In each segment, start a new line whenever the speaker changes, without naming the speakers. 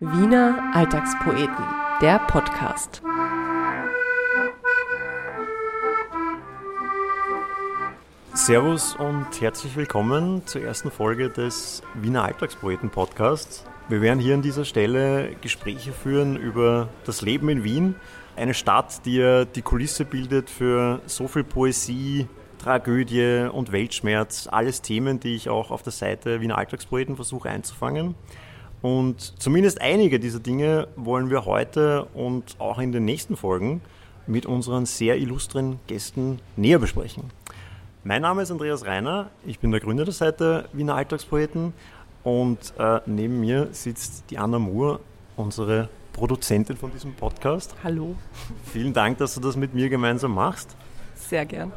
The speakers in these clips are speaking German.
Wiener Alltagspoeten, der Podcast.
Servus und herzlich willkommen zur ersten Folge des Wiener Alltagspoeten Podcasts. Wir werden hier an dieser Stelle Gespräche führen über das Leben in Wien, eine Stadt, die ja die Kulisse bildet für so viel Poesie, Tragödie und Weltschmerz, alles Themen, die ich auch auf der Seite Wiener Alltagspoeten versuche einzufangen. Und zumindest einige dieser Dinge wollen wir heute und auch in den nächsten Folgen mit unseren sehr illustren Gästen näher besprechen. Mein Name ist Andreas Reiner, ich bin der Gründer der Seite Wiener Alltagspoeten und äh, neben mir sitzt die Anna Moore, unsere Produzentin von diesem Podcast.
Hallo.
Vielen Dank, dass du das mit mir gemeinsam machst.
Sehr gern.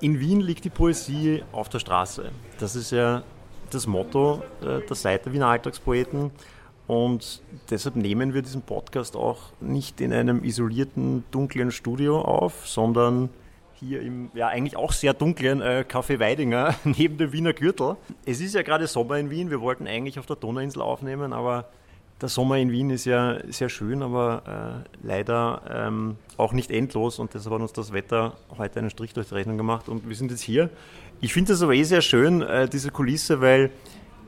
In Wien liegt die Poesie auf der Straße. Das ist ja das Motto äh, der Seite Wiener Alltagspoeten. Und deshalb nehmen wir diesen Podcast auch nicht in einem isolierten, dunklen Studio auf, sondern hier im ja eigentlich auch sehr dunklen äh, Café Weidinger neben dem Wiener Gürtel. Es ist ja gerade Sommer in Wien. Wir wollten eigentlich auf der Donauinsel aufnehmen, aber der Sommer in Wien ist ja sehr schön, aber äh, leider ähm, auch nicht endlos und deshalb hat uns das Wetter heute einen Strich durch die Rechnung gemacht und wir sind jetzt hier. Ich finde das aber eh sehr schön, äh, diese Kulisse, weil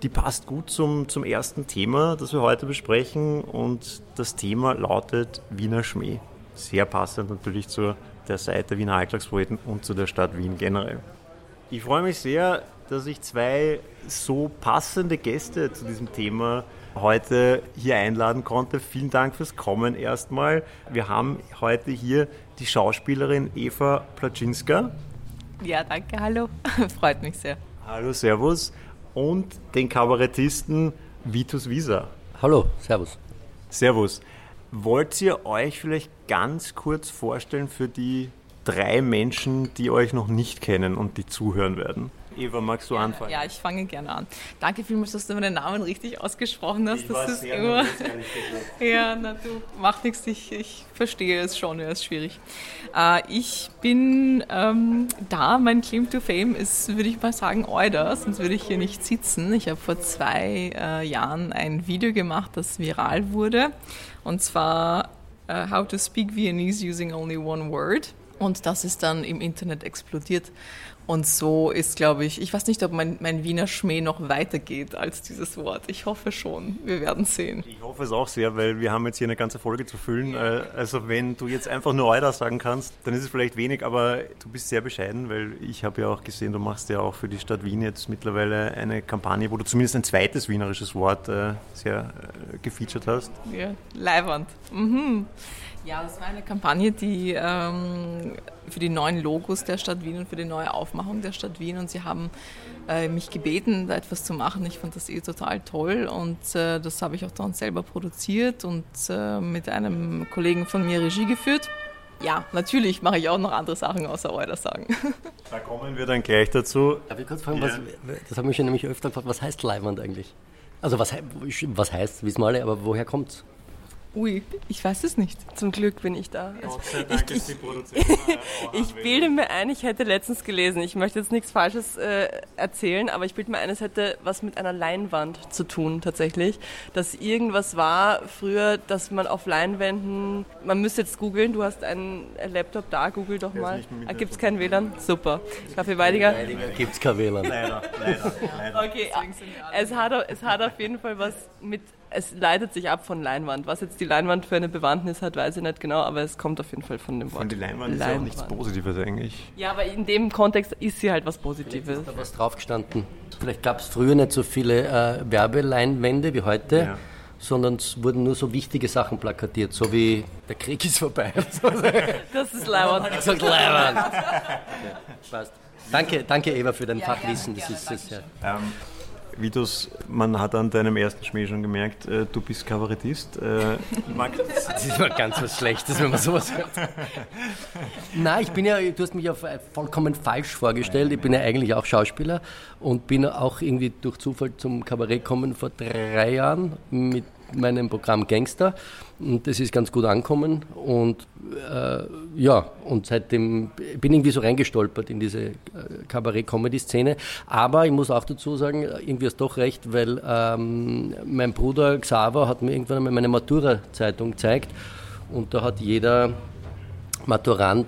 die passt gut zum, zum ersten Thema, das wir heute besprechen und das Thema lautet Wiener Schmäh. Sehr passend natürlich zur der Seite Wiener Alltagspoeten und zu der Stadt Wien generell. Ich freue mich sehr, dass ich zwei so passende Gäste zu diesem Thema heute hier einladen konnte. Vielen Dank fürs Kommen erstmal. Wir haben heute hier die Schauspielerin Eva Placzynska.
Ja, danke, hallo. Freut mich sehr.
Hallo, Servus. Und den Kabarettisten Vitus Wieser.
Hallo, Servus.
Servus. Wollt ihr euch vielleicht ganz kurz vorstellen für die drei Menschen, die euch noch nicht kennen und die zuhören werden? Eva, magst du anfangen?
Ja, ich fange gerne an. Danke vielmals, dass du meinen Namen richtig ausgesprochen hast.
Ich
das ist
sehr
immer. Ja, na du, macht nichts, ich, ich verstehe es schon, ja, ist schwierig. Äh, ich bin ähm, da, mein Claim to Fame ist, würde ich mal sagen, Euder, sonst würde ich hier nicht sitzen. Ich habe vor zwei äh, Jahren ein Video gemacht, das viral wurde, und zwar äh, How to Speak Viennese Using Only One Word. Und das ist dann im Internet explodiert. Und so ist, glaube ich, ich weiß nicht, ob mein, mein Wiener Schmäh noch weitergeht als dieses Wort. Ich hoffe schon. Wir werden sehen.
Ich hoffe es auch sehr, weil wir haben jetzt hier eine ganze Folge zu füllen. Äh, Also wenn du jetzt einfach nur Euda sagen kannst, dann ist es vielleicht wenig, aber du bist sehr bescheiden, weil ich habe ja auch gesehen, du machst ja auch für die Stadt Wien jetzt mittlerweile eine Kampagne, wo du zumindest ein zweites wienerisches Wort äh, sehr äh, gefeatured hast.
Ja, Leiwand. Mhm. Ja, das war eine Kampagne, die ähm, für die neuen Logos der Stadt Wien und für die neue Aufmachung der Stadt Wien. Und sie haben äh, mich gebeten, da etwas zu machen. Ich fand das eh total toll und äh, das habe ich auch dann selber produziert und äh, mit einem Kollegen von mir Regie geführt. Ja, natürlich mache ich auch noch andere Sachen außer Euler sagen.
Da kommen wir dann gleich dazu.
Darf ich kurz fragen,
Ja.
was, das haben wir schon nämlich öfter gefragt, was heißt Leibwand eigentlich? Also was, was heißt, wissen wir alle, aber woher kommt's?
Ui, ich weiß es nicht.
Zum Glück bin ich da. Also,
Dank
ich,
ist die
ich, ich bilde mir ein, ich hätte letztens gelesen, ich möchte jetzt nichts Falsches äh, erzählen, aber ich bilde mir ein, es hätte was mit einer Leinwand zu tun tatsächlich. Dass irgendwas war früher, dass man auf Leinwänden, man müsste jetzt googeln, du hast einen Laptop da, google doch mal. Ah, Gibt es kein WLAN? Super. Kaffee Weidiger.
Gibt's kein WLAN.
Leider, leider, leider.
Okay, es hat, es hat auf jeden Fall was mit, es leitet sich ab von Leinwand. Was jetzt die Leinwand für eine Bewandtnis hat, weiß ich nicht genau, aber es kommt auf jeden Fall von dem Wort.
Und die Leinwand ist ja auch nichts Positives eigentlich.
Ja, aber in dem Kontext ist sie halt was Positives.
Ist da was draufgestanden? Vielleicht gab es früher nicht so viele äh, Werbeleinwände wie heute,
Ja.
sondern es wurden nur so wichtige Sachen plakatiert, so wie der Krieg ist vorbei.
Das ist Leinwand.
Sagt Leibwand. Ja, passt. Danke, danke Eva für dein Fachwissen. Das ist, das
Ähm, Vitus, man hat an deinem ersten Schmäh schon gemerkt, äh, du bist Kabarettist. Äh,
Das ist mal ganz was Schlechtes, wenn man sowas hört. Nein, ich bin ja, du hast mich ja vollkommen falsch vorgestellt. Ich bin ja eigentlich auch Schauspieler und bin auch irgendwie durch Zufall zum Kabarett gekommen vor drei Jahren mit meinem Programm Gangster. Und das ist ganz gut angekommen. Und äh, ja, und seitdem bin ich irgendwie so reingestolpert in diese äh, Kabarett-Comedy-Szene. Aber ich muss auch dazu sagen, irgendwie ist doch recht, weil ähm, mein Bruder Xaver hat mir irgendwann einmal meine Matura-Zeitung gezeigt. Und da hat jeder Maturant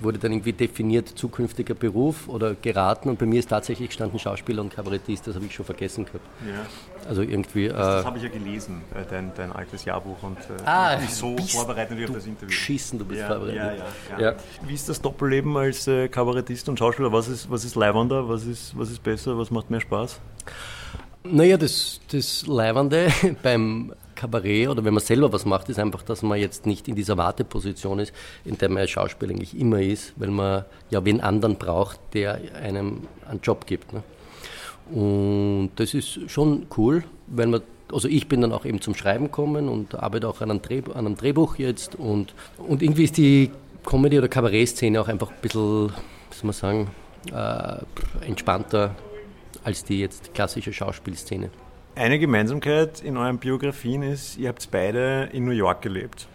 wurde dann irgendwie definiert zukünftiger Beruf oder geraten und bei mir ist tatsächlich gestanden Schauspieler und Kabarettist, das habe ich schon vergessen gehabt. Ja. Also irgendwie.
Das, das äh, habe ich ja gelesen, äh, dein, dein altes Jahrbuch und
äh, ah,
mich so vorbereitet wie auf das Interview.
Schießen, du bist ja, vorbereitet.
Ja, ja, ja, Wie ist das Doppelleben als äh, Kabarettist und Schauspieler? Was ist, was ist leibender? Was ist, was ist besser? Was macht mehr Spaß?
Naja, das, das Leibende beim Kabarett oder wenn man selber was macht, ist einfach, dass man jetzt nicht in dieser Warteposition ist, in der man als Schauspieler eigentlich immer ist, weil man ja wen anderen braucht, der einem einen Job gibt. Ne? Und das ist schon cool, weil man also ich bin dann auch eben zum Schreiben gekommen und arbeite auch an einem, Dreh, an einem Drehbuch jetzt und, und irgendwie ist die Comedy- oder Kabarett-Szene auch einfach ein bisschen, wie soll man sagen, äh, entspannter als die jetzt klassische Schauspielszene.
Eine Gemeinsamkeit in euren Biografien ist, ihr habt beide in New York gelebt.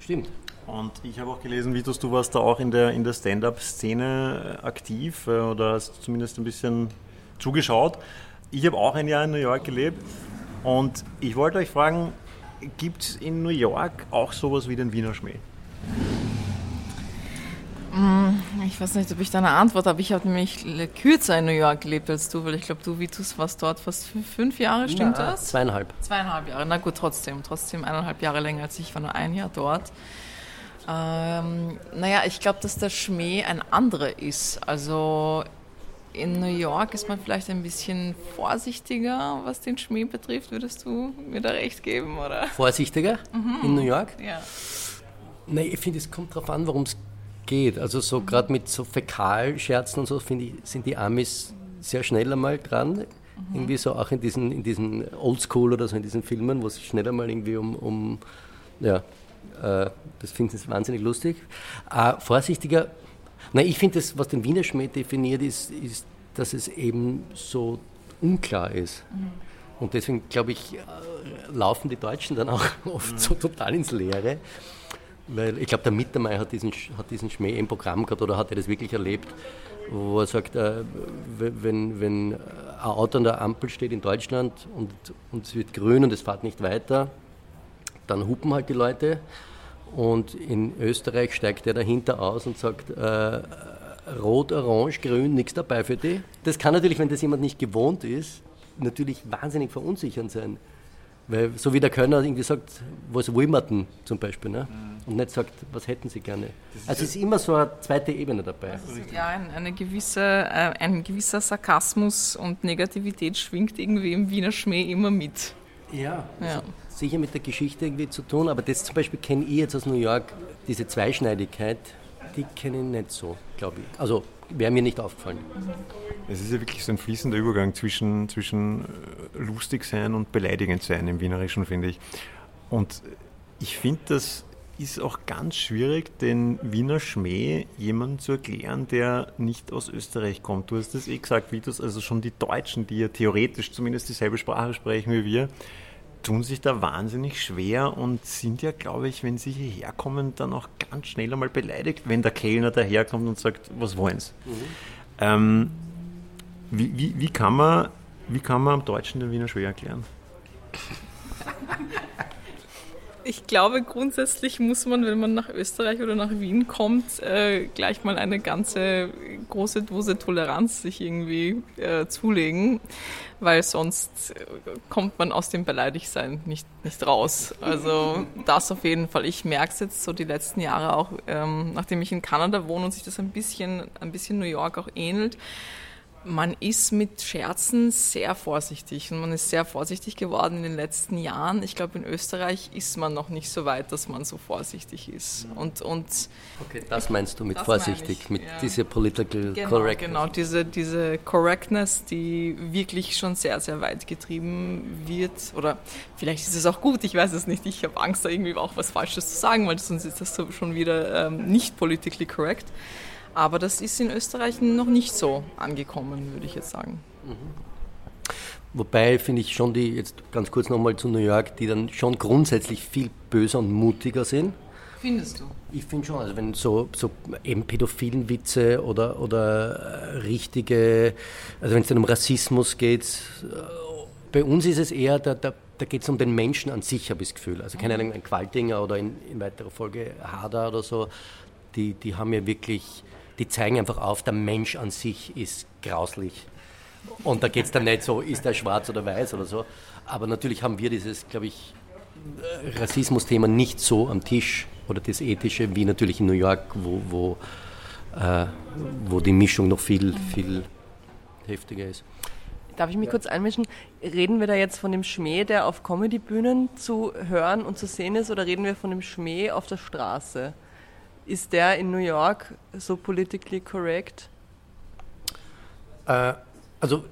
Stimmt.
Und ich habe auch gelesen, Vitus, du warst da auch in der, in der Stand-up-Szene aktiv äh, oder hast zumindest ein bisschen zugeschaut. Ich habe auch ein Jahr in New York gelebt und ich wollte euch fragen, gibt es in New York auch sowas wie den Wiener Schmäh?
Mm, ich weiß nicht, ob ich da eine Antwort habe. Ich habe nämlich kürzer in New York gelebt als du, weil ich glaube, du, Vitus, warst dort fast fünf Jahre, stimmt Na, das?
Zweieinhalb.
Zweieinhalb Jahre, na gut, trotzdem. Trotzdem eineinhalb Jahre länger als ich, war nur ein Jahr dort. Ähm, naja, ich glaube, dass der Schmäh ein anderer ist. Also in New York ist man vielleicht ein bisschen vorsichtiger, was den Schmäh betrifft. Würdest du mir da recht geben, oder?
Vorsichtiger mhm. in New York?
Ja.
Nein, ich finde, es kommt darauf an, worum es geht. Also so mhm. gerade mit so Fäkalscherzen und so, finde ich, sind die Amis sehr schnell einmal dran. Mhm. Irgendwie so auch in diesen, in diesen Oldschool oder so in diesen Filmen, wo es schnell einmal irgendwie um, um ja, äh, das finde ich wahnsinnig lustig. Äh, vorsichtiger, nein, ich finde das, was den Wiener Schmäh definiert, ist, ist, dass es eben so unklar ist. Mhm. Und deswegen, glaube ich, äh, laufen die Deutschen dann auch oft mhm. so total ins Leere. Weil ich glaube, der Mittermeier hat diesen, hat diesen Schmäh im Programm gehabt oder hat er das wirklich erlebt, wo er sagt, äh, wenn, wenn ein Auto an der Ampel steht in Deutschland und, und es wird grün und es fährt nicht weiter, dann hupen halt die Leute. Und in Österreich steigt er dahinter aus und sagt, äh, rot, orange, grün, nichts dabei für die. Das kann natürlich, wenn das jemand nicht gewohnt ist, natürlich wahnsinnig verunsichernd sein. Weil so wie der Kölner irgendwie sagt, was will man denn zum Beispiel, ne? Mhm. und nicht sagt, was hätten sie gerne. Also es ist immer so eine zweite Ebene dabei.
Ja, ein, eine gewisse, äh, ein gewisser Sarkasmus und Negativität schwingt irgendwie im Wiener Schmäh immer mit.
Ja, ja. sicher mit der Geschichte irgendwie zu tun, aber das zum Beispiel kenne ich jetzt aus New York, diese Zweischneidigkeit, die kenne ich nicht so, glaube ich. Also wäre mir nicht aufgefallen.
Es ist ja wirklich so ein fließender Übergang zwischen, zwischen äh, lustig sein und beleidigend sein im Wienerischen, finde ich. Und ich finde, das ist auch ganz schwierig, den Wiener Schmäh jemandem zu erklären, der nicht aus Österreich kommt. Du hast das eh gesagt, das, also schon die Deutschen, die ja theoretisch zumindest dieselbe Sprache sprechen wie wir, tun sich da wahnsinnig schwer und sind ja, glaube ich, wenn sie hierher kommen, dann auch ganz schnell einmal beleidigt, wenn der Kellner daherkommt und sagt, was wollen sie? Mhm. Ähm, wie, wie, wie, kann man, wie kann man am Deutschen den Wiener schwer erklären?
Ich glaube, grundsätzlich muss man, wenn man nach Österreich oder nach Wien kommt, äh, gleich mal eine ganze große Dose Toleranz sich irgendwie äh, zulegen, weil sonst kommt man aus dem Beleidigtsein nicht, nicht raus. Also das auf jeden Fall. Ich merke es jetzt so die letzten Jahre auch, ähm, nachdem ich in Kanada wohne und sich das ein bisschen, ein bisschen New York auch ähnelt man ist mit Scherzen sehr vorsichtig und man ist sehr vorsichtig geworden in den letzten Jahren. Ich glaube, in Österreich ist man noch nicht so weit, dass man so vorsichtig ist. Und, und
okay, das meinst du mit vorsichtig, ich, mit ja. dieser Political
genau,
Correctness?
Genau, diese, diese Correctness, die wirklich schon sehr, sehr weit getrieben wird. Oder vielleicht ist es auch gut, ich weiß es nicht. Ich habe Angst, da irgendwie auch was Falsches zu sagen, weil sonst ist das schon wieder ähm, nicht politically correct. Aber das ist in Österreich noch nicht so angekommen, würde ich jetzt sagen.
Wobei finde ich schon die, jetzt ganz kurz nochmal zu New York, die dann schon grundsätzlich viel böser und mutiger sind.
Findest du?
Ich finde schon, also wenn so, so eben pädophilen Witze oder, oder äh, richtige, also wenn es dann um Rassismus geht, äh, bei uns ist es eher, da, da, da geht es um den Menschen an sich, habe ich das Gefühl. Also keine Ahnung, ein Qualtinger oder in, in weiterer Folge Hader oder so, die, die haben ja wirklich, die zeigen einfach auf, der Mensch an sich ist grauslich. Und da geht es dann nicht so, ist er schwarz oder weiß oder so. Aber natürlich haben wir dieses, glaube ich, Rassismus-Thema nicht so am Tisch oder das Ethische wie natürlich in New York, wo, wo, äh, wo die Mischung noch viel, viel heftiger ist.
Darf ich mich kurz einmischen? Reden wir da jetzt von dem Schmäh, der auf Comedy-Bühnen zu hören und zu sehen ist, oder reden wir von dem Schmäh auf der Straße? Ist der in New York so politically correct?
Äh, also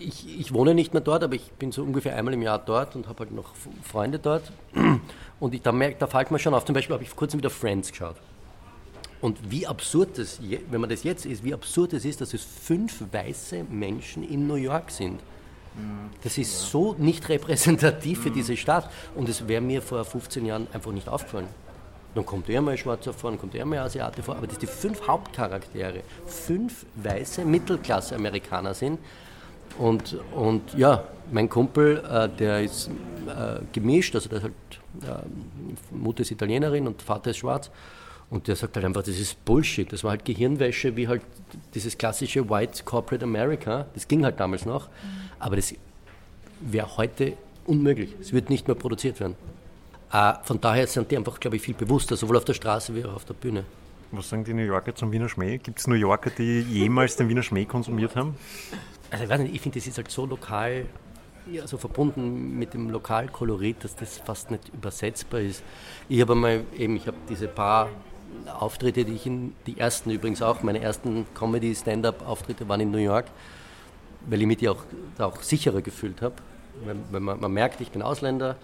ich, ich, wohne nicht mehr dort, aber ich bin so ungefähr einmal im Jahr dort und habe halt noch Freunde dort. Und ich, da, merkt, da fällt mir schon auf, zum Beispiel habe ich vor kurzem wieder Friends geschaut. Und wie absurd das, wenn man das jetzt ist, wie absurd es ist, dass es fünf weiße Menschen in New York sind. Das ist so nicht repräsentativ für diese Stadt. Und es wäre mir vor 15 Jahren einfach nicht aufgefallen. Dann kommt er mal ein Schwarzer vor, dann kommt er mal ein Asiate vor. Aber dass die fünf Hauptcharaktere fünf weiße Mittelklasse-Amerikaner sind, und, und ja, mein Kumpel, äh, der ist äh, gemischt, also der ist halt, äh, Mutter ist Italienerin und Vater ist schwarz. Und der sagt halt einfach, das ist Bullshit. Das war halt Gehirnwäsche, wie halt dieses klassische White Corporate America. Das ging halt damals noch. Aber das wäre heute unmöglich. Es wird nicht mehr produziert werden. Äh, von daher sind die einfach, glaube ich, viel bewusster, sowohl auf der Straße wie auch auf der Bühne.
Was sagen die New Yorker zum Wiener Schmäh? Gibt es New Yorker, die jemals den Wiener Schmäh konsumiert haben?
Also ich weiß nicht, ich finde, das ist halt so lokal, ja, so verbunden mit dem Lokalkolorit, dass das fast nicht übersetzbar ist. Ich habe einmal eben, ich habe diese paar Auftritte, die ich in, die ersten übrigens auch, meine ersten Comedy-Stand-Up-Auftritte waren in New York, weil ich mich die auch, auch sicherer gefühlt habe. Weil, man, man, merkt, ich bin Ausländer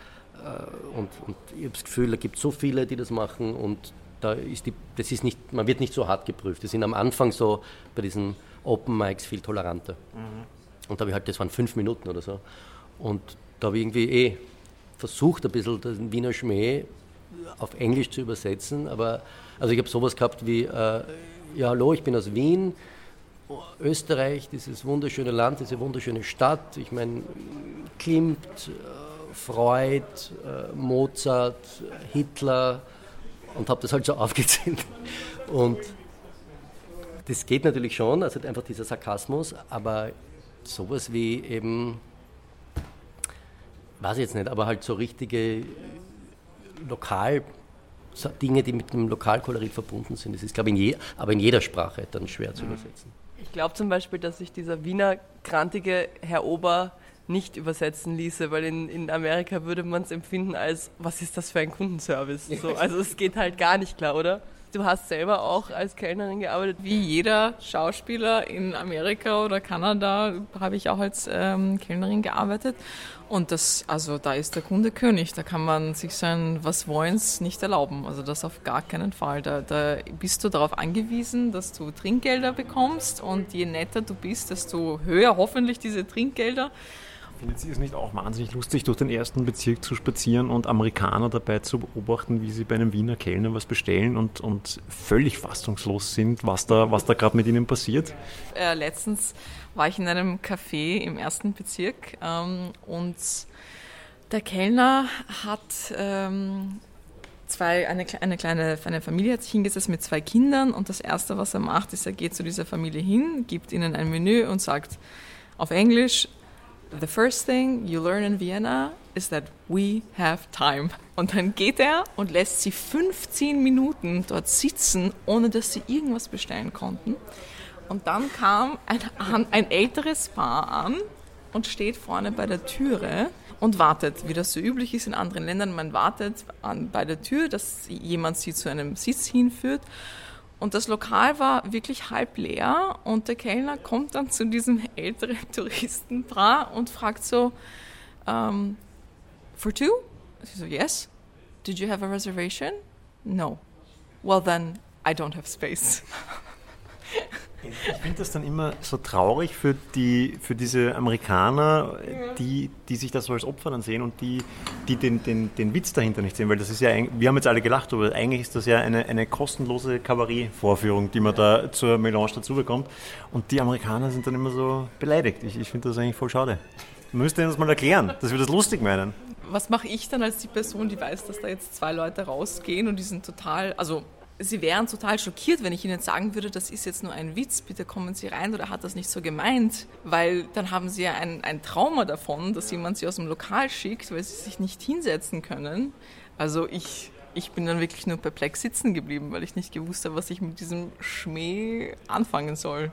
und, und ich habe das Gefühl, da gibt es so viele, die das machen und da ist die, das ist nicht, man wird nicht so hart geprüft. Die sind am Anfang so bei diesen Open Mics viel toleranter. Mhm. Und da habe ich halt, das waren fünf Minuten oder so. Und da habe ich irgendwie eh versucht, ein bisschen den Wiener Schmäh auf Englisch zu übersetzen. Aber also ich habe sowas gehabt wie, äh, ja hallo, ich bin aus Wien, Österreich, dieses wunderschöne Land, diese wunderschöne Stadt. Ich meine, Klimt, äh, Freud, äh, Mozart, Hitler und habe das halt so aufgezählt. Und das geht natürlich schon, also einfach dieser Sarkasmus, aber sowas wie eben, weiß ich jetzt nicht, aber halt so richtige Lokal, Dinge, die mit dem Lokalkolorit verbunden sind, das ist, glaube ich, in je, aber in jeder Sprache dann schwer zu übersetzen.
Ich glaube zum Beispiel, dass sich dieser Wiener krantige Herr Ober nicht übersetzen ließe, weil in, in Amerika würde man es empfinden als, was ist das für ein Kundenservice? So, also es geht halt gar nicht klar, oder? Du hast selber auch als Kellnerin gearbeitet.
Wie jeder Schauspieler in Amerika oder Kanada habe ich auch als ähm, Kellnerin gearbeitet. Und das, also da ist der Kunde König. Da kann man sich sein Was wollens nicht erlauben. Also das auf gar keinen Fall. Da, da bist du darauf angewiesen, dass du Trinkgelder bekommst. Und je netter du bist, desto höher hoffentlich diese Trinkgelder.
Findet Sie es nicht auch wahnsinnig lustig, durch den ersten Bezirk zu spazieren und Amerikaner dabei zu beobachten, wie sie bei einem Wiener Kellner was bestellen und, und völlig fassungslos sind, was da, was da gerade mit ihnen passiert?
Äh, letztens war ich in einem Café im ersten Bezirk ähm, und der Kellner hat ähm, zwei, eine, eine kleine eine Familie hat sich hingesetzt mit zwei Kindern und das Erste, was er macht, ist, er geht zu dieser Familie hin, gibt ihnen ein Menü und sagt auf Englisch, the first thing you learn in Vienna is that we have time. Und dann geht er und lässt sie 15 Minuten dort sitzen, ohne dass sie irgendwas bestellen konnten. Und dann kam ein, ein älteres Paar an und steht vorne bei der Türe und wartet, wie das so üblich ist in anderen Ländern. Man wartet an, bei der Tür, dass jemand sie zu einem Sitz hinführt. Und das Lokal war wirklich halb leer und der Kellner kommt dann zu diesem älteren Touristenpaar und fragt so, um, for two? Sie so, yes. Did you have a reservation? No. Well then, I don't have space.
Ich finde das dann immer so traurig für, die, für diese Amerikaner, die, die sich das so als Opfer dann sehen und die, die den, den, den Witz dahinter nicht sehen, weil das ist ja, wir haben jetzt alle gelacht, aber eigentlich ist das ja eine, eine kostenlose Kabarett-Vorführung, die man da zur Melange dazu bekommt und die Amerikaner sind dann immer so beleidigt. Ich, ich finde das eigentlich voll schade. Man müsste ihnen das mal erklären, dass wir das lustig meinen.
Was mache ich dann als die Person, die weiß, dass da jetzt zwei Leute rausgehen und die sind total, also sie wären total schockiert, wenn ich ihnen sagen würde, das ist jetzt nur ein Witz, bitte kommen Sie rein oder hat das nicht so gemeint, weil dann haben sie ja ein, ein Trauma davon, dass jemand sie aus dem Lokal schickt, weil sie sich nicht hinsetzen können. Also ich, ich bin dann wirklich nur perplex sitzen geblieben, weil ich nicht gewusst habe, was ich mit diesem Schmäh anfangen soll.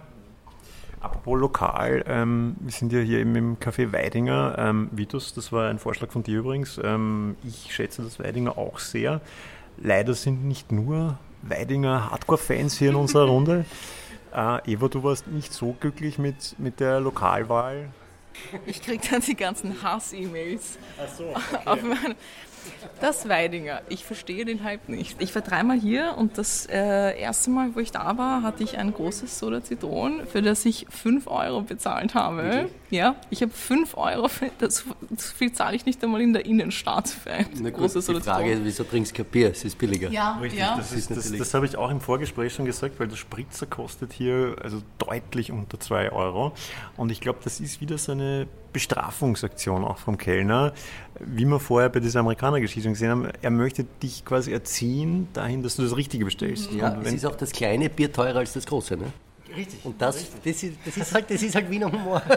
Apropos lokal, ähm, wir sind ja hier eben im Café Weidinger. Ähm, Vitus, das war ein Vorschlag von dir übrigens. Ähm, ich schätze das Weidinger auch sehr. Leider sind nicht nur Weidinger Hardcore-Fans hier in unserer Runde. Äh, Eva, du warst nicht so glücklich mit, mit der Lokalwahl.
Ich kriege dann die ganzen Hass-E-Mails.
Ach so, okay.
Das Weidinger, ich verstehe den Hype nicht. Ich war dreimal hier und das äh, erste Mal, wo ich da war, hatte ich ein großes Soda Zitron, für das ich 5 Euro bezahlt habe.
Wirklich?
Ja, ich habe 5 Euro, für, das, so viel zahle ich nicht einmal in der Innenstadt für ein
Na gut,
großes
die
Soda
Frage
Zitron.
ist, wieso trinkst du kein Bier? Es ist billiger.
Ja,
Richtig,
ja.
das, ist, das, das habe ich auch im Vorgespräch schon gesagt, weil der Spritzer kostet hier also deutlich unter 2 Euro. Und ich glaube, das ist wieder so eine Bestrafungsaktion auch vom Kellner, wie wir vorher bei dieser Amerikaner-Geschichte gesehen haben. Er möchte dich quasi erziehen dahin, dass du das Richtige bestellst.
Ja,
Und
es ist auch das kleine Bier teurer als das große, ne?
richtig.
Und das, das, ist, das, ist halt, das ist halt Wiener Humor.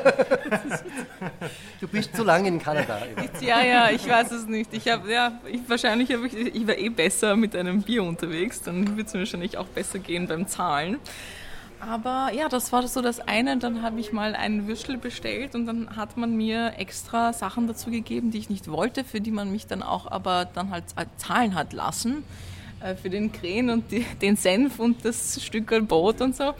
Du bist zu lange in Kanada.
Ja, ja, ich weiß es nicht. Ich habe, ja, ich, wahrscheinlich habe ich, ich war eh besser mit einem Bier unterwegs, dann wird es mir wahrscheinlich auch besser gehen beim Zahlen. Aber ja, das war so das eine. Dann habe ich mal einen Würstel bestellt und dann hat man mir extra Sachen dazu gegeben, die ich nicht wollte, für die man mich dann auch aber dann halt zahlen hat lassen. Äh, Für den Krähen und die, den Senf und das Stück Brot und so.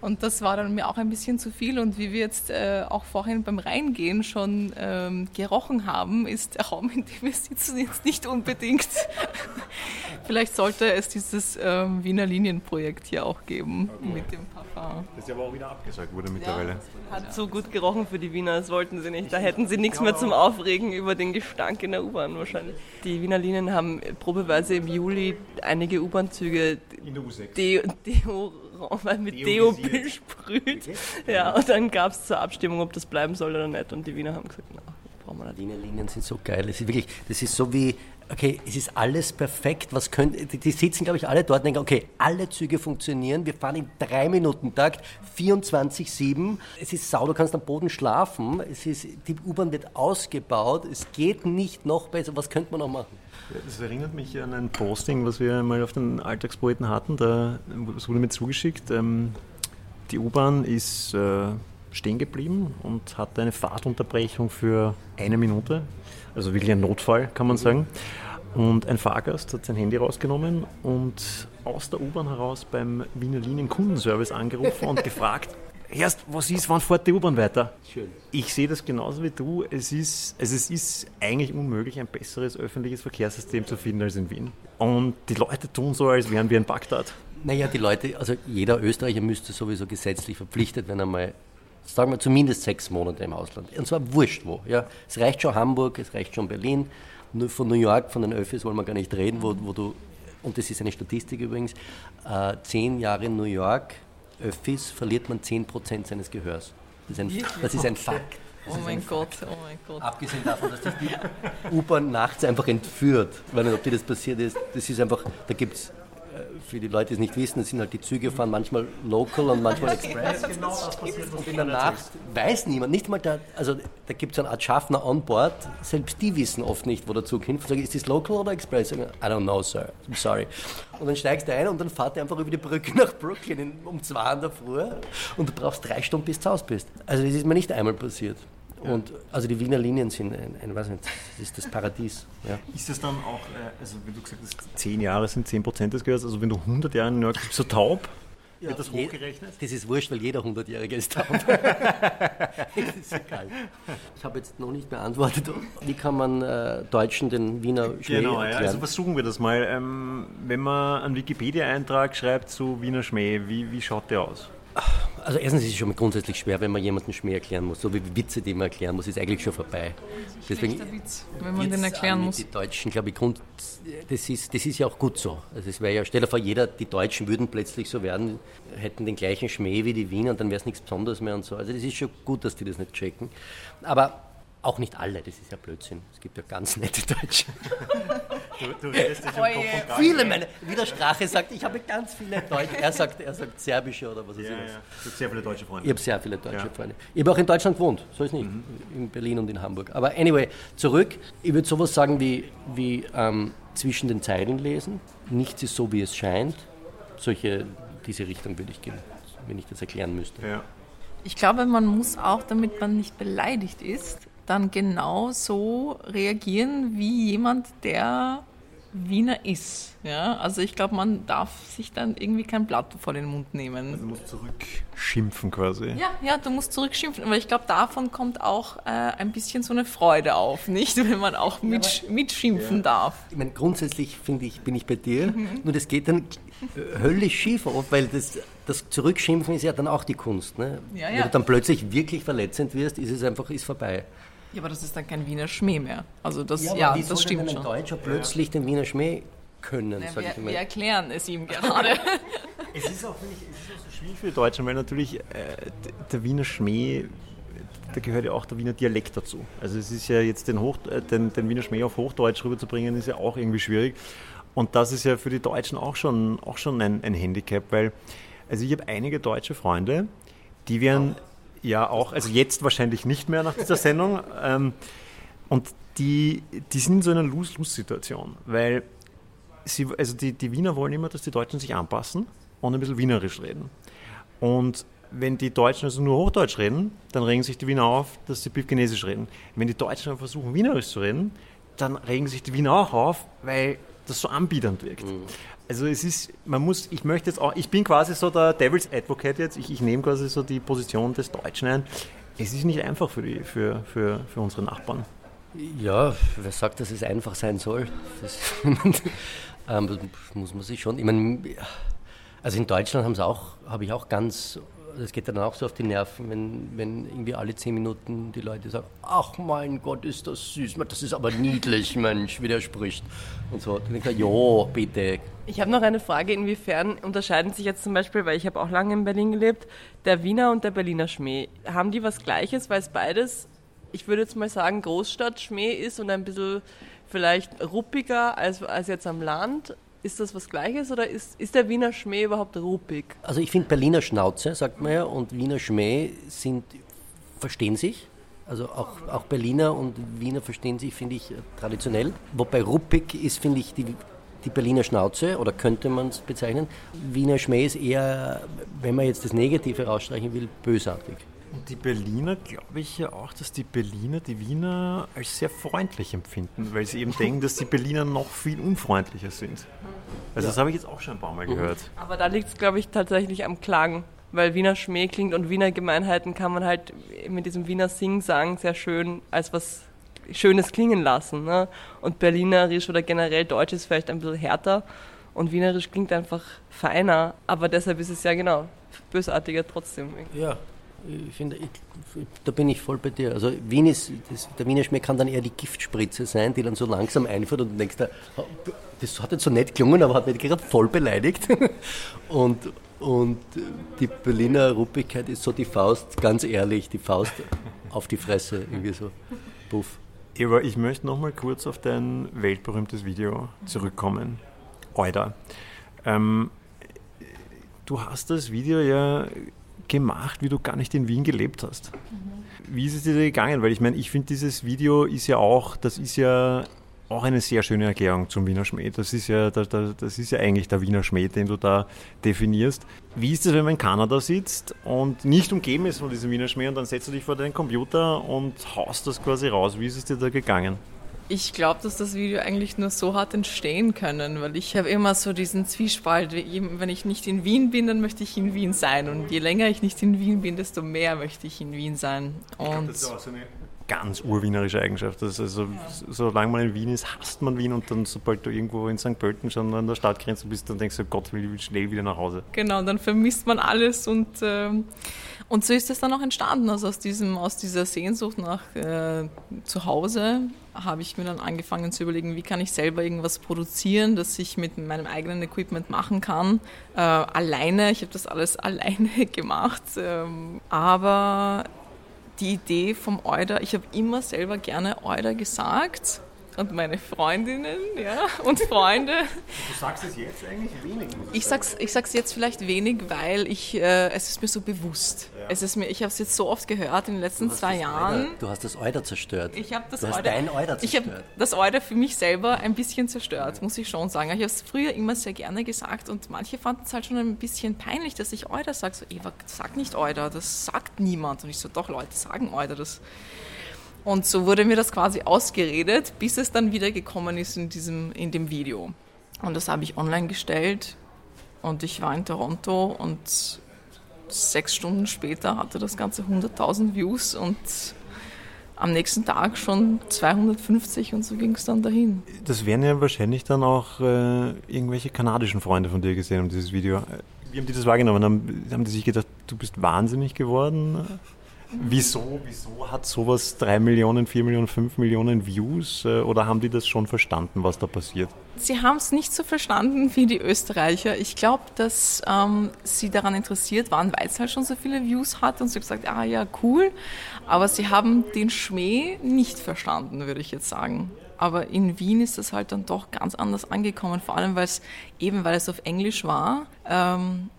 Und das war dann mir auch ein bisschen zu viel. Und wie wir jetzt äh, auch vorhin beim Reingehen schon ähm, gerochen haben, ist der Raum, in dem wir sitzen, jetzt nicht unbedingt. Vielleicht sollte es dieses ähm, Wiener Linienprojekt hier auch geben mit dem Parfum.
Das ja aber auch wieder abgesagt wurde mittlerweile.
Hat so gut gerochen für die Wiener, das wollten sie nicht. Da hätten sie nichts mehr zum Aufregen über den Gestank in der U-Bahn wahrscheinlich. Die Wiener Linien haben probeweise im Juli einige U-Bahn-Züge
In der U6.
Deo, Deo, mit Deo besprüht. Ja, und dann gab es zur Abstimmung, ob das bleiben soll oder nicht. Und die Wiener haben gesagt, na, brauchen wir nicht.
Wiener Linien sind so geil. Es ist wirklich, das ist so wie, okay, es ist alles perfekt. Was können, die, die sitzen, glaube ich, alle dort und denken, okay, alle Züge funktionieren. Wir fahren in drei Minuten Takt, 24-7. Es ist sau, du kannst am Boden schlafen. Es ist, die U-Bahn wird ausgebaut. Es geht nicht noch besser. Was könnte man noch machen?
Das erinnert mich an ein Posting, was wir mal auf den Alltagspoeten hatten. Da es wurde mir zugeschickt. Ähm, die U-Bahn ist äh, stehen geblieben und hatte eine Fahrtunterbrechung für eine Minute. Also wirklich ein Notfall, kann man sagen. Und ein Fahrgast hat sein Handy rausgenommen und aus der U-Bahn heraus beim Wiener Linien Kundenservice angerufen und gefragt, Erst, was ist, wann fährt die U-Bahn weiter?
Schön.
Ich sehe das genauso wie du. Es ist, also es ist eigentlich unmöglich, ein besseres öffentliches Verkehrssystem zu finden als in Wien. Und die Leute tun so, als wären wir in Bagdad.
Naja, die Leute, also jeder Österreicher müsste sowieso gesetzlich verpflichtet werden, einmal, sagen wir zumindest sechs Monate im Ausland. Und zwar wurscht wo. Ja. Es reicht schon Hamburg, es reicht schon Berlin. Nur von New York, von den Öffis wollen wir gar nicht reden, wo, wo du, und das ist eine Statistik übrigens, äh, zehn Jahre in New York, Öffis, verliert man 10% seines Gehörs. Das ist ein, das ist ein Fakt.
Oh mein Gott, oh mein Gott.
Abgesehen davon, dass die U-Bahn nachts einfach entführt. Ich weiß nicht, ob dir das passiert ist. Das ist einfach, da gibt es, für die Leute, die es nicht wissen, das sind halt die Züge fahren manchmal local und manchmal express. Und in der Nacht weiß niemand, nicht mal der, also da gibt es eine Art Schaffner on board, selbst die wissen oft nicht, wo der Zug hinfährt. Ist das local oder express? Sagen, I don't know, sir, I'm sorry. Und dann steigst du ein und dann fahrt er einfach über die Brücke nach Brooklyn um zwei in der Früh und du brauchst drei Stunden, bis du zu Hause bist. Also das ist mir nicht einmal passiert. Und also die Wiener Linien sind ein, ein weiß nicht, das ist das Paradies. Ja.
Ist das dann auch, äh, also wenn du gesagt hast, 10 Jahre sind 10% des Gehörs, also wenn du 100 Jahre in New York bist, du taub? Wird das
je-
hochgerechnet?
Das ist wurscht, weil jeder 100-Jährige ist taub. das ist egal. Ich habe jetzt noch nicht beantwortet, wie kann man äh, Deutschen den Wiener Schmäh
Genau, ja, also versuchen wir das mal. Ähm, wenn man einen Wikipedia-Eintrag schreibt zu Wiener Schmäh, wie, wie schaut der aus?
Also erstens ist es schon mal grundsätzlich schwer, wenn man jemandem Schmäh erklären muss. So wie Witze, die man erklären muss, ist eigentlich schon vorbei.
Deswegen, Witz, wenn man den erklären muss.
Die Deutschen, glaube ich, Grund, das, ist, das ist ja auch gut so. Also es wäre ja, stell dir vor, jeder, die Deutschen würden plötzlich so werden, hätten den gleichen Schmäh wie die Wiener und dann wäre es nichts Besonderes mehr und so. Also das ist schon gut, dass die das nicht checken. Aber auch nicht alle, das ist ja Blödsinn. Es gibt ja ganz nette Deutsche.
Du, du redest dich im Kopf.
Viele meine Widersprache sagt, ich habe ganz viele Deutsche. Er sagt, er sagt serbische oder was weiß
Ja,
ich
ja.
was.
Du hast sehr viele deutsche Freunde.
Ich habe sehr viele deutsche
Ja.
Freunde. Ich habe auch in Deutschland gewohnt, so ist nicht. In Berlin und in Hamburg. Aber anyway, zurück. Ich würde sowas sagen wie, wie ähm, zwischen den Zeilen lesen. Nichts ist so, wie es scheint. Solche, diese Richtung würde ich gehen, wenn ich das erklären müsste.
Ja.
Ich glaube, man muss auch, damit man nicht beleidigt ist, dann genau so reagieren wie jemand, der Wiener ist. Ja? Also ich glaube, man darf sich dann irgendwie kein Blatt vor den Mund nehmen.
Du musst zurückschimpfen quasi.
Ja, ja, du musst zurückschimpfen, aber ich glaube, davon kommt auch äh, ein bisschen so eine Freude auf, nicht? Wenn man auch mitsch mitschimpfen darf.
Ich meine, grundsätzlich finde ich, bin ich bei dir, nur das geht dann äh, höllisch schief oft, weil das, das Zurückschimpfen ist ja dann auch die Kunst. Ne?
Ja,
Wenn
ja.
du dann plötzlich wirklich verletzend wirst, ist es einfach ist vorbei.
Ja, aber das ist dann kein Wiener Schmäh mehr. Also das, ja,
wie
das
soll
stimmt
denn ein
schon.
Deutscher plötzlich den Wiener Schmäh können,
Ja,
sag ich
wir,
mal.
wir erklären es ihm gerade.
Es ist auch, finde ich, es ist auch so schwierig für die Deutschen, weil natürlich äh, der Wiener Schmäh, da gehört ja auch der Wiener Dialekt dazu. Also es ist ja jetzt den, Hoch, äh, den, den Wiener Schmäh auf Hochdeutsch rüberzubringen, ist ja auch irgendwie schwierig. Und das ist ja für die Deutschen auch schon, auch schon ein, ein Handicap, weil also ich habe einige deutsche Freunde, die werden ja auch, also jetzt wahrscheinlich nicht mehr nach dieser Sendung, ähm, und die, die sind in so einer Lose-Lose-Situation, weil sie, also die, die Wiener wollen immer, dass die Deutschen sich anpassen und ein bisschen Wienerisch reden. Und wenn die Deutschen also nur Hochdeutsch reden, dann regen sich die Wiener auf, dass sie Chinesisch reden. Wenn die Deutschen versuchen, Wienerisch zu reden, dann regen sich die Wiener auch auf, weil das so anbiedernd wirkt. Also es ist, man muss, ich möchte jetzt auch, ich bin quasi so der Devil's Advocate jetzt, ich, ich nehme quasi so die Position des Deutschen ein. Es ist nicht einfach für, die, für, für, für unsere Nachbarn.
Ja, wer sagt, dass es einfach sein soll? Das, ähm, muss man sich schon. Ich meine, also in Deutschland habe ich auch ganz, das geht dann auch so auf die Nerven, wenn, wenn irgendwie alle zehn Minuten die Leute sagen, ach mein Gott, ist das süß, das ist aber niedlich, Mensch, wie der spricht. Und so. Dann denke ich, ja, bitte.
Ich habe noch eine Frage, inwiefern unterscheiden sich jetzt zum Beispiel, weil ich habe auch lange in Berlin gelebt, der Wiener und der Berliner Schmäh. Haben die was Gleiches, weil es beides, ich würde jetzt mal sagen, Großstadt-Schmäh ist und ein bisschen vielleicht ruppiger als, als jetzt am Land? Ist das was Gleiches oder ist, ist der Wiener Schmäh überhaupt ruppig?
Also ich finde Berliner Schnauze, sagt man ja, und Wiener Schmäh sind, verstehen sich. Also auch, auch Berliner und Wiener verstehen sich, finde ich, äh, traditionell. Wobei ruppig ist, finde ich, die, die Berliner Schnauze, oder könnte man es bezeichnen. Wiener Schmäh ist eher, wenn man jetzt das Negative rausstreichen will, bösartig.
Und die Berliner, glaube ich ja auch, dass die Berliner die Wiener als sehr freundlich empfinden, weil sie eben denken, dass die Berliner noch viel unfreundlicher sind. Also das habe ich jetzt auch schon ein paar Mal gehört.
Aber da liegt es, glaube ich, tatsächlich am Klang. Weil Wiener Schmäh klingt und Wiener Gemeinheiten kann man halt mit diesem Wiener Sing-Sang sehr schön als was Schönes klingen lassen. Ne? Und Berlinerisch oder generell Deutsch ist vielleicht ein bisschen härter und Wienerisch klingt einfach feiner. Aber deshalb ist es ja genau bösartiger trotzdem.
Ja, ich finde, ich, da bin ich voll bei dir. Also Wien ist, das, der Wiener Schmäh kann dann eher die Giftspritze sein, die dann so langsam einfährt und du denkst, da, das hat jetzt so nett gelungen, aber hat mich gerade voll beleidigt. Und, und die Berliner Ruppigkeit ist so die Faust, ganz ehrlich, die Faust auf die Fresse, irgendwie so. Puff.
Eva, ich möchte noch mal kurz auf dein weltberühmtes Video zurückkommen. Euda. Ähm, du hast das Video ja gemacht, wie du gar nicht in Wien gelebt hast. Wie ist es dir da gegangen? Weil ich meine, ich finde, dieses Video ist ja auch, das ist ja auch eine sehr schöne Erklärung zum Wiener Schmäh. Das ist ja, das, das ist ja eigentlich der Wiener Schmäh, den du da definierst. Wie ist es, wenn man in Kanada sitzt und nicht umgeben ist von diesem Wiener Schmäh und dann setzt du dich vor deinen Computer und haust das quasi raus? Wie ist es dir da gegangen?
Ich glaube, dass das Video eigentlich nur so hat entstehen können, weil ich habe immer so diesen Zwiespalt. Wenn ich nicht in Wien bin, dann möchte ich in Wien sein. Und je länger ich nicht in Wien bin, desto mehr möchte ich in Wien sein. Und
auch so eine ganz urwienerische Eigenschaft. Das ist also, solange man in Wien ist, hasst man Wien und dann, sobald du irgendwo in St. Pölten schon an der Stadtgrenze bist, dann denkst du, Gott will ich schnell wieder nach Hause.
Genau, dann vermisst man alles und, ähm, und so ist es dann auch entstanden. Also aus, diesem, aus dieser Sehnsucht nach äh, zu Hause habe ich mir dann angefangen zu überlegen, wie kann ich selber irgendwas produzieren, das ich mit meinem eigenen Equipment machen kann. Äh, alleine, ich habe das alles alleine gemacht, ähm, aber die Idee vom Euder, ich habe immer selber gerne Euder gesagt und meine Freundinnen ja, und Freunde.
Du sagst es jetzt eigentlich wenig.
Ich sag's, ich sag's jetzt vielleicht wenig, weil ich, äh, es ist mir so bewusst. Ja. Es ist mir, ich habe es jetzt so oft gehört in den letzten zwei Jahren.
Euder, du hast das Euder zerstört.
Ich habe das
du
Euder,
hast dein Euder zerstört.
Ich habe das Euder für mich selber ein bisschen zerstört, muss ich schon sagen. Ich habe es früher immer sehr gerne gesagt und manche fanden es halt schon ein bisschen peinlich, dass ich Euder sage. So, Eva, sag nicht Euder, das sagt niemand. Und ich so, doch, Leute sagen Euder, das und so wurde mir das quasi ausgeredet, bis es dann wieder gekommen ist in, diesem, in dem Video. Und das habe ich online gestellt und ich war in Toronto und sechs Stunden später hatte das Ganze 100.000 Views und am nächsten Tag schon 250 und so ging es dann dahin.
Das wären ja wahrscheinlich dann auch äh, irgendwelche kanadischen Freunde von dir gesehen um dieses Video. Wie haben die das wahrgenommen? Haben, haben die sich gedacht, du bist wahnsinnig geworden? Wieso, wieso hat sowas 3 Millionen, 4 Millionen, 5 Millionen Views? Äh, oder haben die das schon verstanden, was da passiert?
Sie haben es nicht so verstanden wie die Österreicher. Ich glaube, dass ähm, sie daran interessiert waren, weil es halt schon so viele Views hat und sie gesagt, ah ja, cool. Aber sie haben den Schmäh nicht verstanden, würde ich jetzt sagen. Aber in Wien ist es halt dann doch ganz anders angekommen, vor allem weil es eben, weil es auf Englisch war. Ähm,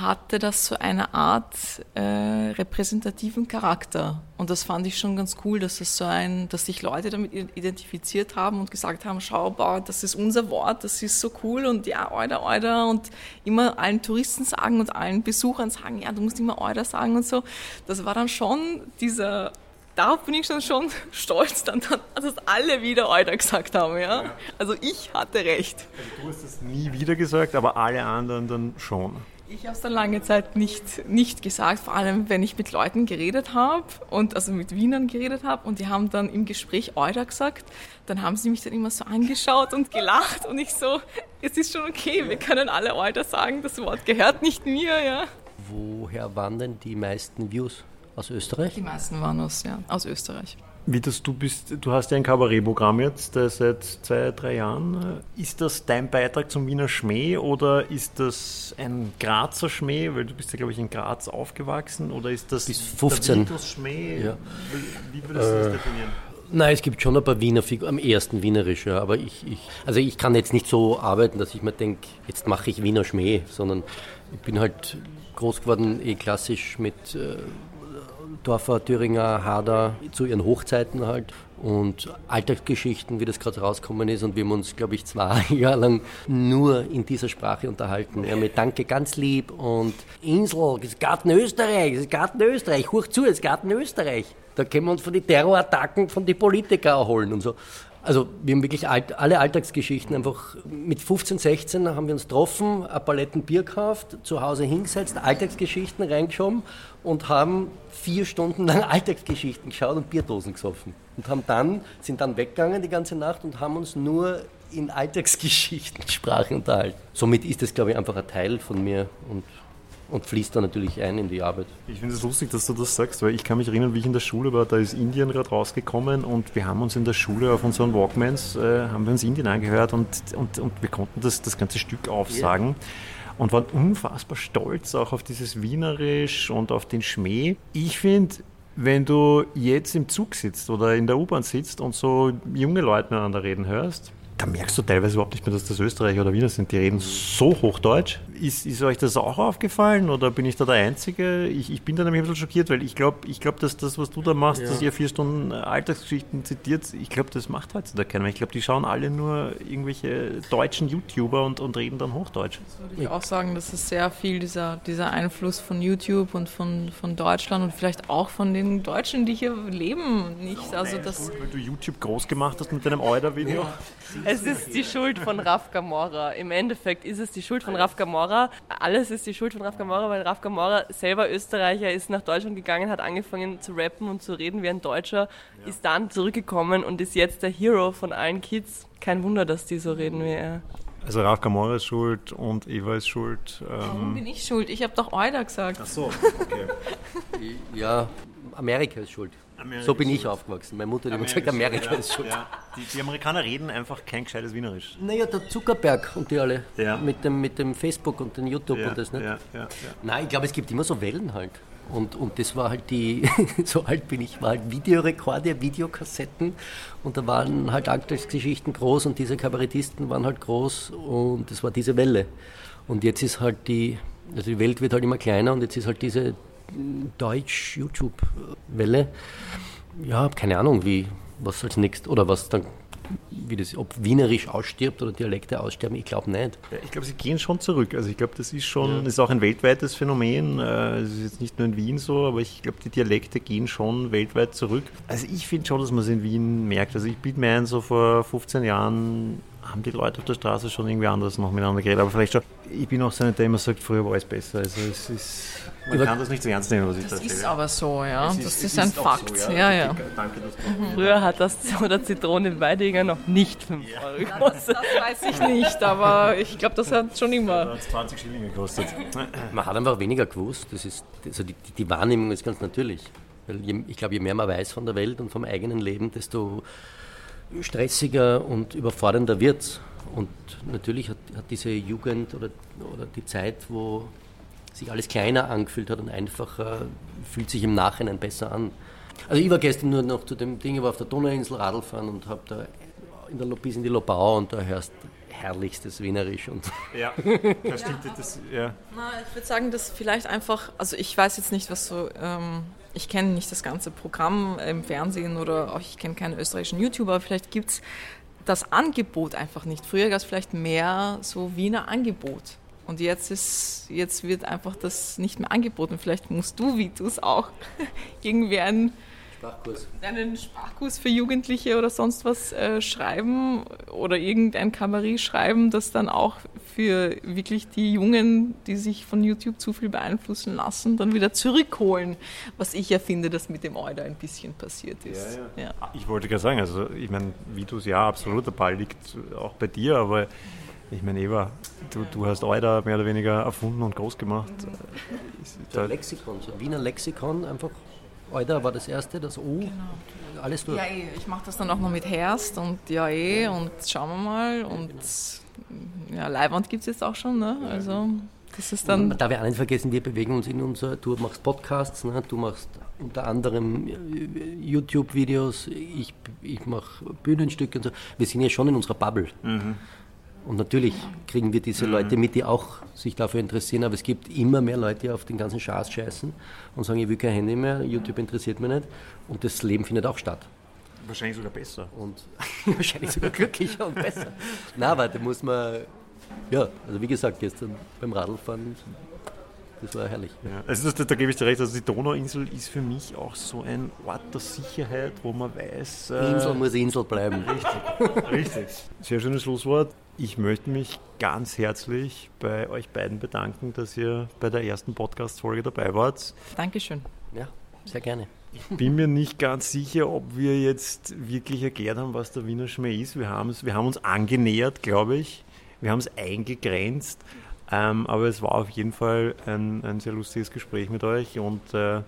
hatte das so eine Art äh, repräsentativen Charakter. Und das fand ich schon ganz cool, dass es so ein, dass sich Leute damit identifiziert haben und gesagt haben, schau, boah, das ist unser Wort, das ist so cool und ja, Euder, Euder und immer allen Touristen sagen und allen Besuchern sagen, ja, du musst immer Euder sagen und so. Das war dann schon dieser da bin ich dann schon stolz, dann, dass alle wieder Euder gesagt haben. Ja? Also ich hatte recht.
Also du hast es nie wieder gesagt, aber alle anderen dann schon.
Ich habe es dann lange Zeit nicht, nicht gesagt, vor allem wenn ich mit Leuten geredet habe und also mit Wienern geredet habe und die haben dann im Gespräch Euder gesagt, dann haben sie mich dann immer so angeschaut und gelacht und ich so, es ist schon okay, wir können alle Euder sagen, das Wort gehört nicht mir, ja.
Woher waren denn die meisten Views? Aus Österreich?
Die meisten waren aus, ja, aus Österreich.
Wie das du bist, du hast ja ein Kabarettprogramm jetzt äh, seit zwei, drei Jahren. Ist das dein Beitrag zum Wiener Schmäh oder ist das ein Grazer Schmäh, weil du bist ja glaube ich in Graz aufgewachsen oder ist das
Bis 15.
der Schmäh? Ja. Wie, wie würdest du das äh, definieren?
Nein, es gibt schon ein paar Wiener Figuren, am ersten Wienerisch, ja, aber ich, ich, also ich kann jetzt nicht so arbeiten, dass ich mir denke, jetzt mache ich Wiener Schmäh, sondern ich bin halt groß geworden, eh klassisch mit äh, Dorfer, Thüringer, Hader zu ihren Hochzeiten halt und Alltagsgeschichten, wie das gerade rausgekommen ist. Und wir haben uns, glaube ich, zwei Jahre lang nur in dieser Sprache unterhalten. Ja, mit Danke ganz lieb und Insel, das ist Garten Österreich, das ist Garten Österreich, hoch zu, das ist Garten Österreich. Da können wir uns von den Terrorattacken von den Politikern erholen und so. Also wir haben wirklich alt, alle Alltagsgeschichten einfach mit 15, 16 haben wir uns getroffen, ein Paletten Bier gekauft, zu Hause hingesetzt, Alltagsgeschichten reingeschoben und haben vier Stunden lang Alltagsgeschichten geschaut und Bierdosen gesoffen. Und haben dann, sind dann weggegangen die ganze Nacht und haben uns nur in Alltagsgeschichtensprache unterhalten. Somit ist das, glaube ich, einfach ein Teil von mir und und fließt da natürlich ein in die Arbeit.
Ich finde es lustig, dass du das sagst, weil ich kann mich erinnern, wie ich in der Schule war, da ist Indien gerade rausgekommen und wir haben uns in der Schule auf unseren Walkmans, äh, haben wir uns Indien angehört und, und, und wir konnten das, das ganze Stück aufsagen. Yeah und waren unfassbar stolz auch auf dieses Wienerisch und auf den Schmäh. Ich finde, wenn du jetzt im Zug sitzt oder in der U-Bahn sitzt und so junge Leute miteinander reden hörst, da merkst du teilweise überhaupt nicht mehr, dass das Österreicher oder Wiener sind. Die reden so Hochdeutsch. Ist, ist euch das auch aufgefallen oder bin ich da der Einzige? Ich, ich bin da nämlich ein bisschen schockiert, weil ich glaube, ich glaub, dass das, was du da machst, ja. dass ihr vier Stunden Alltagsgeschichten zitiert, ich glaube, das macht heutzutage keiner. Ich glaube, die schauen alle nur irgendwelche deutschen YouTuber und, und reden dann Hochdeutsch.
Das würde ich auch sagen, das ist sehr viel dieser, dieser Einfluss von YouTube und von, von Deutschland und vielleicht auch von den Deutschen, die hier leben. Nicht?
Oh, also das weil du YouTube groß gemacht hast mit deinem Euder-Video.
Ja.
Es ist die Schuld von Raf Gamora. Im Endeffekt ist es die Schuld von Raf Gamora. Alles ist die Schuld von Raf Gamora, weil Raf Gamora selber Österreicher ist nach Deutschland gegangen, hat angefangen zu rappen und zu reden wie ein Deutscher, ja. ist dann zurückgekommen und ist jetzt der Hero von allen Kids. Kein Wunder, dass die so reden wie er.
Also Raf Gamora ist schuld und Eva ist schuld.
Ähm Warum bin ich schuld? Ich habe doch Euda gesagt.
Ach so, okay.
ja, Amerika ist schuld. Amerika so bin ich aufgewachsen. Meine Mutter hat immer gesagt, Amerika ja, ist schuld. Ja.
Die, die, Amerikaner reden einfach kein gescheites Wienerisch.
Naja, der Zuckerberg und die alle. Ja. Mit, dem, mit dem Facebook und dem YouTube und das nicht. Nein, ich glaube, es gibt immer so Wellen halt. Und, und das war halt die, so alt bin ich, war halt Videorekorde, Videokassetten und da waren halt Alltagsgeschichten groß und diese Kabarettisten waren halt groß und das war diese Welle. Und jetzt ist halt die, also die Welt wird halt immer kleiner und jetzt ist halt diese Deutsch-YouTube-Welle. Ja, keine Ahnung, wie, was als nächstes, oder was dann wie das, ob Wienerisch ausstirbt oder Dialekte aussterben, ich glaube nicht.
Ja, ich glaube, sie gehen schon zurück. Also ich glaube, das ist schon, ja. ist auch ein weltweites Phänomen. Äh, es ist jetzt nicht nur in Wien so, aber ich glaube, die Dialekte gehen schon weltweit zurück. Also ich finde schon, dass man es in Wien merkt. Also ich biete mir ein, so vor 15 Jahren haben die Leute auf der Straße schon irgendwie anders noch miteinander geredet. Aber vielleicht schon, ich bin auch so einer, der immer sagt, früher war alles besser. Also es ist, man kann das nicht so ernst nehmen, was ich
das
da
Das ist aber so, ja. Ist, das ist, ist ein Fakt. So, ja. ja, ja.
Danke, mhm. Früher hat das oder Zitrone Weidinger noch nicht 5 ja. Euro gekostet.
Das, das, weiß ich nicht, aber ich glaube, das hat schon immer.
Das hat 20 Schilling gekostet.
Man hat einfach weniger gewusst. Das ist, also die, die Wahrnehmung ist ganz natürlich. Weil je, ich glaube, je mehr man weiß von der Welt und vom eigenen Leben, desto stressiger und überfordernder wird es. Und natürlich hat, hat, diese Jugend oder, oder die Zeit, wo sich alles kleiner angefühlt hat und einfacher, fühlt sich im Nachhinein besser an. Also ich war gestern nur noch zu dem Ding, ich war auf der Donauinsel Radl fahren und habe da in der, bis in die Lobau und da hörst herrlichstes Wienerisch. Und
ja, das stimmt. Das, ja.
Na, ich würde sagen, dass vielleicht einfach, also ich weiß jetzt nicht, was so, ähm, ich kenne nicht das ganze Programm im Fernsehen oder auch ich kenne keinen österreichischen YouTuber, aber vielleicht gibt es das Angebot einfach nicht. Früher gab es vielleicht mehr so Wiener Angebot. Und jetzt ist, jetzt wird einfach das nicht mehr angeboten. Vielleicht musst du, wie du es auch, irgendwie einen Sprachkurs. einen Sprachkurs für Jugendliche oder sonst was äh, schreiben oder irgendein Kamerie schreiben, das dann auch für wirklich die Jungen, die sich von YouTube zu viel beeinflussen lassen, dann wieder zurückholen. Was ich ja finde, dass mit dem Euda ein bisschen passiert ist.
Ja, ja. Ja. Ich wollte gerade sagen, also ich meine, wie du es ja absolut, der Ball liegt auch bei dir, aber ich meine, Eva, du, du hast Euda mehr oder weniger erfunden und groß gemacht.
Der Lexikon, so ein Wiener Lexikon, einfach Euda war das erste, das O, genau. alles durch.
Ja, eh, ich mache das dann auch noch mit Herst und ja eh und schauen wir mal und ja, Leihwand gibt es jetzt auch schon, ne? also das ist dann...
Man darf ja auch nicht vergessen, wir bewegen uns in unserer, du machst Podcasts, ne? du machst unter anderem äh, YouTube-Videos, ich, ich mache Bühnenstücke und so. Wir sind ja schon in unserer Bubble. Mhm. Und natürlich kriegen wir diese Leute mit, die auch sich dafür interessieren, aber es gibt immer mehr Leute, die auf den ganzen Schaß scheißen und sagen, ich will kein Handy mehr, YouTube interessiert mich nicht. Und das Leben findet auch statt.
Wahrscheinlich sogar besser.
Und wahrscheinlich sogar glücklicher und besser. Na, aber da muss man, ja, also wie gesagt, gestern beim Radlfahren das war herrlich.
Ja, also das, da gebe ich dir recht, also die Donauinsel ist für mich auch so ein Ort der Sicherheit, wo man weiß...
Äh, Insel muss Insel bleiben.
Richtig, richtig. Sehr schönes Schlusswort. Ich möchte mich ganz herzlich bei euch beiden bedanken, dass ihr bei der ersten Podcast-Folge dabei wart.
Dankeschön.
Ja, sehr gerne.
Ich bin mir nicht ganz sicher, ob wir jetzt wirklich erklärt haben, was der Wiener Schmäh ist. Wir haben, wir haben uns angenähert, glaube ich. Wir haben es eingegrenzt. Ähm, aber es war auf jeden Fall ein, ein sehr lustiges Gespräch mit euch und äh,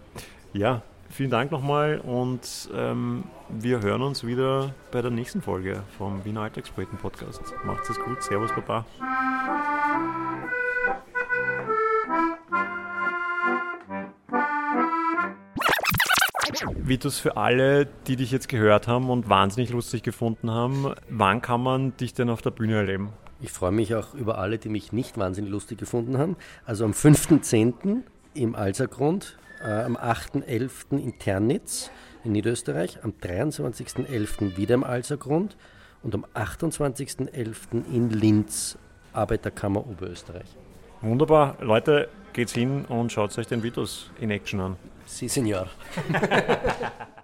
ja, vielen Dank nochmal und ähm, wir hören uns wieder bei der nächsten Folge vom Wiener Alltagspoeten Podcast. Macht's es gut, Servus, Baba. Vitus, für alle, die dich jetzt gehört haben und wahnsinnig lustig gefunden haben, wann kann man dich denn auf der Bühne erleben?
Ich freue mich auch über alle, die mich nicht wahnsinnig lustig gefunden haben. Also am 5.10. im Alsergrund, äh, am 8.11. in Ternitz in Niederösterreich, am 23.11. wieder im Alsergrund und am 28.11. in Linz, Arbeiterkammer Oberösterreich.
Wunderbar. Leute, geht's hin und schaut euch den Vitus in Action an.
Si, Senor.